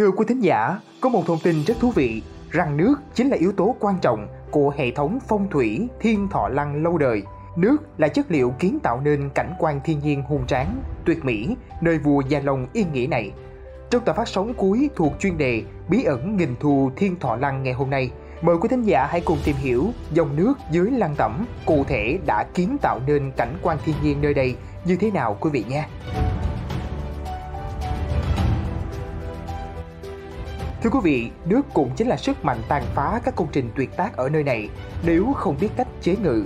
Thưa quý thính giả, có một thông tin rất thú vị rằng nước chính là yếu tố quan trọng của hệ thống phong thủy thiên thọ lăng lâu đời. Nước là chất liệu kiến tạo nên cảnh quan thiên nhiên hùng tráng, tuyệt mỹ nơi vua Gia Long yên nghỉ này. Trong tập phát sóng cuối thuộc chuyên đề Bí ẩn nghìn thù thiên thọ lăng ngày hôm nay, mời quý thính giả hãy cùng tìm hiểu dòng nước dưới lăng tẩm cụ thể đã kiến tạo nên cảnh quan thiên nhiên nơi đây như thế nào quý vị nhé. Thưa quý vị, nước cũng chính là sức mạnh tàn phá các công trình tuyệt tác ở nơi này nếu không biết cách chế ngự.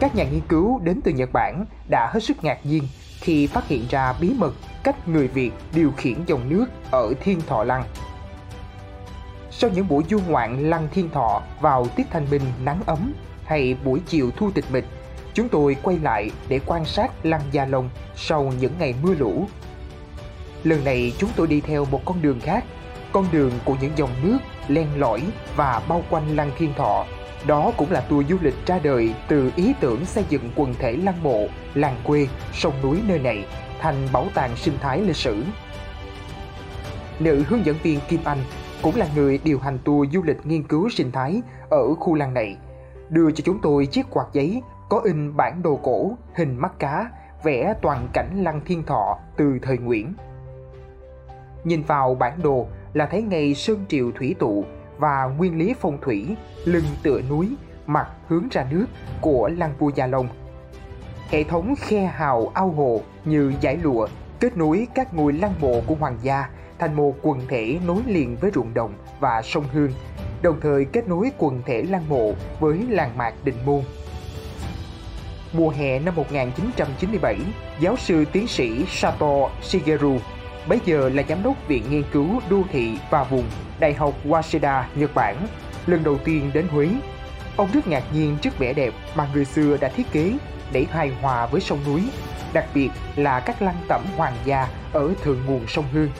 Các nhà nghiên cứu đến từ Nhật Bản đã hết sức ngạc nhiên khi phát hiện ra bí mật cách người Việt điều khiển dòng nước ở Thiên Thọ Lăng. Sau những buổi du ngoạn lăng Thiên Thọ vào tiết thanh minh nắng ấm hay buổi chiều thu tịch mịch, chúng tôi quay lại để quan sát lăng Gia Long sau những ngày mưa lũ. Lần này chúng tôi đi theo một con đường khác con đường của những dòng nước len lỏi và bao quanh lăng thiên thọ. Đó cũng là tour du lịch ra đời từ ý tưởng xây dựng quần thể lăng mộ, làng quê, sông núi nơi này thành bảo tàng sinh thái lịch sử. Nữ hướng dẫn viên Kim Anh cũng là người điều hành tour du lịch nghiên cứu sinh thái ở khu làng này, đưa cho chúng tôi chiếc quạt giấy có in bản đồ cổ, hình mắt cá, vẽ toàn cảnh lăng thiên thọ từ thời Nguyễn. Nhìn vào bản đồ, là thấy ngay sơn triều thủy tụ và nguyên lý phong thủy, lưng tựa núi, mặt hướng ra nước của lăng vua Gia Long. Hệ thống khe hào ao hồ như giải lụa kết nối các ngôi lăng mộ của hoàng gia thành một quần thể nối liền với ruộng đồng và sông Hương, đồng thời kết nối quần thể lăng mộ với làng mạc Định Môn. Mùa hè năm 1997, giáo sư tiến sĩ Sato Shigeru bấy giờ là giám đốc Viện Nghiên cứu Đô thị và Vùng Đại học Waseda, Nhật Bản, lần đầu tiên đến Huế. Ông rất ngạc nhiên trước vẻ đẹp mà người xưa đã thiết kế để hài hòa với sông núi, đặc biệt là các lăng tẩm hoàng gia ở thượng nguồn sông Hương.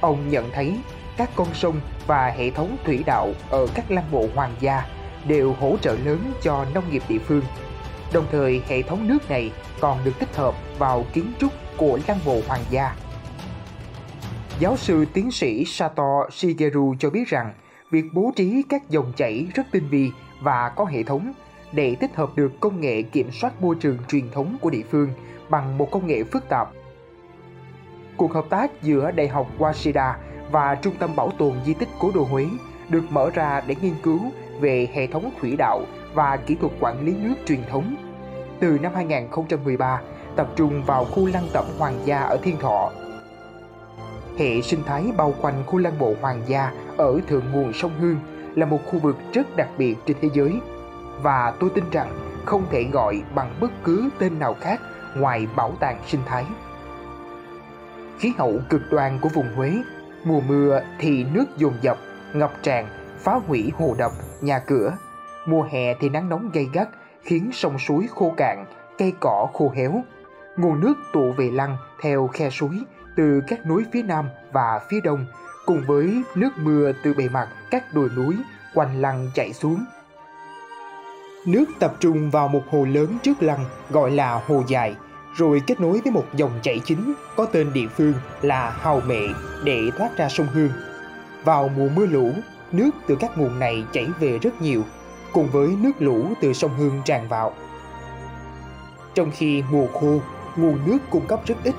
Ông nhận thấy các con sông và hệ thống thủy đạo ở các lăng mộ hoàng gia đều hỗ trợ lớn cho nông nghiệp địa phương. Đồng thời hệ thống nước này còn được tích hợp vào kiến trúc của lăng mộ hoàng gia. Giáo sư tiến sĩ Sato Shigeru cho biết rằng việc bố trí các dòng chảy rất tinh vi và có hệ thống để tích hợp được công nghệ kiểm soát môi trường truyền thống của địa phương bằng một công nghệ phức tạp. Cuộc hợp tác giữa Đại học Waseda và Trung tâm Bảo tồn Di tích Cố đô Huế được mở ra để nghiên cứu về hệ thống thủy đạo và kỹ thuật quản lý nước truyền thống. Từ năm 2013, tập trung vào khu lăng tẩm hoàng gia ở Thiên Thọ. Hệ sinh thái bao quanh khu lăng mộ hoàng gia ở thượng nguồn sông Hương là một khu vực rất đặc biệt trên thế giới và tôi tin rằng không thể gọi bằng bất cứ tên nào khác ngoài bảo tàng sinh thái. Khí hậu cực đoan của vùng Huế, mùa mưa thì nước dồn dập, ngập tràn, phá hủy hồ đập, nhà cửa. Mùa hè thì nắng nóng gay gắt khiến sông suối khô cạn, cây cỏ khô héo, nguồn nước tụ về lăng theo khe suối từ các núi phía nam và phía đông cùng với nước mưa từ bề mặt các đồi núi quanh lăng chảy xuống. Nước tập trung vào một hồ lớn trước lăng gọi là hồ dài, rồi kết nối với một dòng chảy chính có tên địa phương là Hào Mệ để thoát ra sông Hương. Vào mùa mưa lũ, nước từ các nguồn này chảy về rất nhiều, cùng với nước lũ từ sông Hương tràn vào. Trong khi mùa khô, nguồn nước cung cấp rất ít.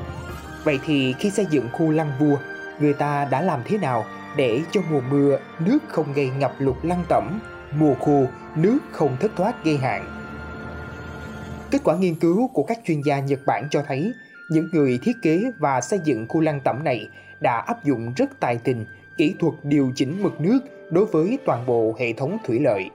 Vậy thì khi xây dựng khu lăng vua, người ta đã làm thế nào để cho mùa mưa nước không gây ngập lụt lăng tẩm, mùa khô nước không thất thoát gây hạn? Kết quả nghiên cứu của các chuyên gia Nhật Bản cho thấy những người thiết kế và xây dựng khu lăng tẩm này đã áp dụng rất tài tình kỹ thuật điều chỉnh mực nước đối với toàn bộ hệ thống thủy lợi.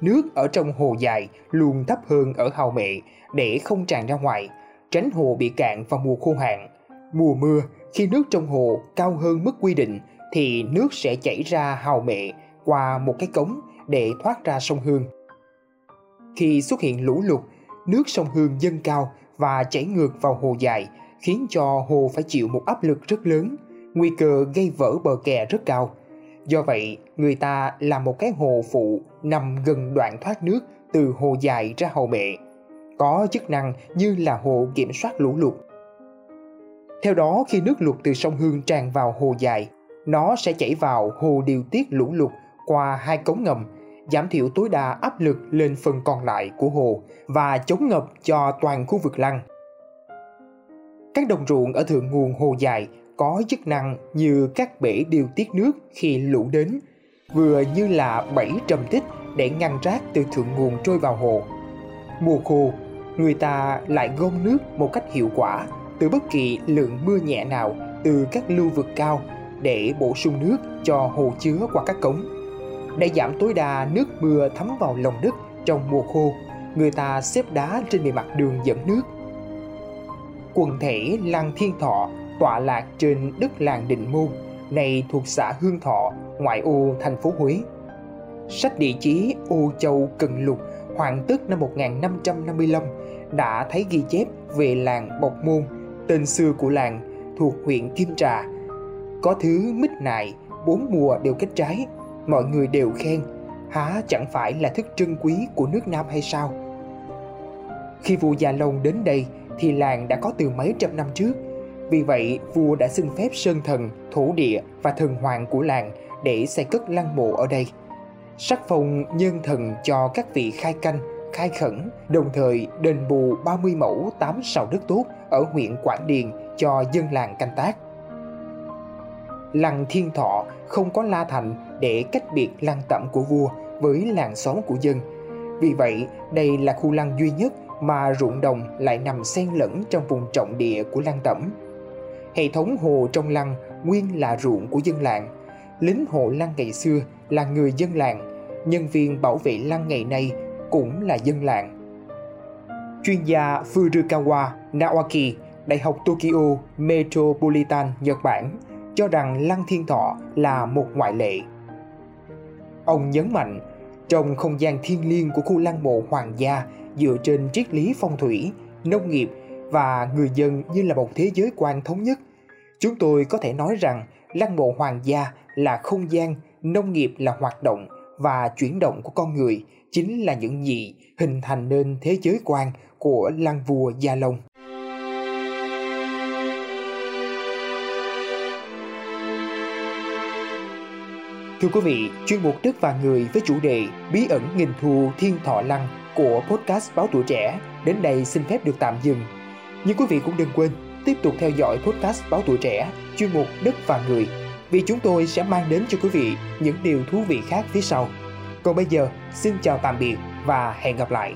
Nước ở trong hồ dài luôn thấp hơn ở hào mệ để không tràn ra ngoài, tránh hồ bị cạn vào mùa khô hạn. Mùa mưa, khi nước trong hồ cao hơn mức quy định thì nước sẽ chảy ra hào mệ qua một cái cống để thoát ra sông Hương. Khi xuất hiện lũ lụt, nước sông Hương dâng cao và chảy ngược vào hồ dài, khiến cho hồ phải chịu một áp lực rất lớn, nguy cơ gây vỡ bờ kè rất cao. Do vậy, người ta làm một cái hồ phụ nằm gần đoạn thoát nước từ hồ dài ra hồ mẹ có chức năng như là hồ kiểm soát lũ lụt. Theo đó, khi nước lụt từ sông Hương tràn vào hồ dài, nó sẽ chảy vào hồ điều tiết lũ lụt qua hai cống ngầm, giảm thiểu tối đa áp lực lên phần còn lại của hồ và chống ngập cho toàn khu vực lăng. Các đồng ruộng ở thượng nguồn hồ dài có chức năng như các bể điều tiết nước khi lũ đến, vừa như là bẫy trầm tích để ngăn rác từ thượng nguồn trôi vào hồ. Mùa khô, người ta lại gom nước một cách hiệu quả từ bất kỳ lượng mưa nhẹ nào từ các lưu vực cao để bổ sung nước cho hồ chứa qua các cống. Để giảm tối đa nước mưa thấm vào lòng đất trong mùa khô, người ta xếp đá trên bề mặt đường dẫn nước. Quần thể lăng Thiên Thọ tọa lạc trên đất làng Định Môn, này thuộc xã Hương Thọ, ngoại ô thành phố Huế. Sách địa chí Ô Châu Cần Lục hoàn tất năm 1555 đã thấy ghi chép về làng Bộc Môn, tên xưa của làng thuộc huyện Kim Trà. Có thứ mít nại, bốn mùa đều kết trái, mọi người đều khen, há chẳng phải là thức trân quý của nước Nam hay sao? Khi vua Gia Long đến đây thì làng đã có từ mấy trăm năm trước. Vì vậy, vua đã xin phép sơn thần, thổ địa và thần hoàng của làng để xây cất lăng mộ ở đây. Sắc phong nhân thần cho các vị khai canh, khai khẩn, đồng thời đền bù 30 mẫu 8 sào đất tốt ở huyện Quảng Điền cho dân làng canh tác. Lăng Thiên Thọ không có la thành để cách biệt lăng tẩm của vua với làng xóm của dân. Vì vậy, đây là khu lăng duy nhất mà ruộng đồng lại nằm xen lẫn trong vùng trọng địa của lăng tẩm. Hệ thống hồ trong lăng nguyên là ruộng của dân làng. Lính hộ lăng ngày xưa là người dân làng, nhân viên bảo vệ lăng ngày nay cũng là dân làng. Chuyên gia Furukawa Naoki, Đại học Tokyo Metropolitan Nhật Bản cho rằng Lăng Thiên Thọ là một ngoại lệ. Ông nhấn mạnh, trong không gian thiên liêng của khu lăng mộ hoàng gia dựa trên triết lý phong thủy, nông nghiệp và người dân như là một thế giới quan thống nhất, chúng tôi có thể nói rằng lăng mộ hoàng gia là không gian, nông nghiệp là hoạt động và chuyển động của con người chính là những gì hình thành nên thế giới quan của lăng vua Gia Long. Thưa quý vị, chuyên mục Đất và Người với chủ đề Bí ẩn nghìn thù thiên thọ lăng của podcast Báo Tuổi Trẻ đến đây xin phép được tạm dừng. Nhưng quý vị cũng đừng quên tiếp tục theo dõi podcast Báo Tuổi Trẻ chuyên mục Đất và Người vì chúng tôi sẽ mang đến cho quý vị những điều thú vị khác phía sau. Còn bây giờ, xin chào tạm biệt và hẹn gặp lại.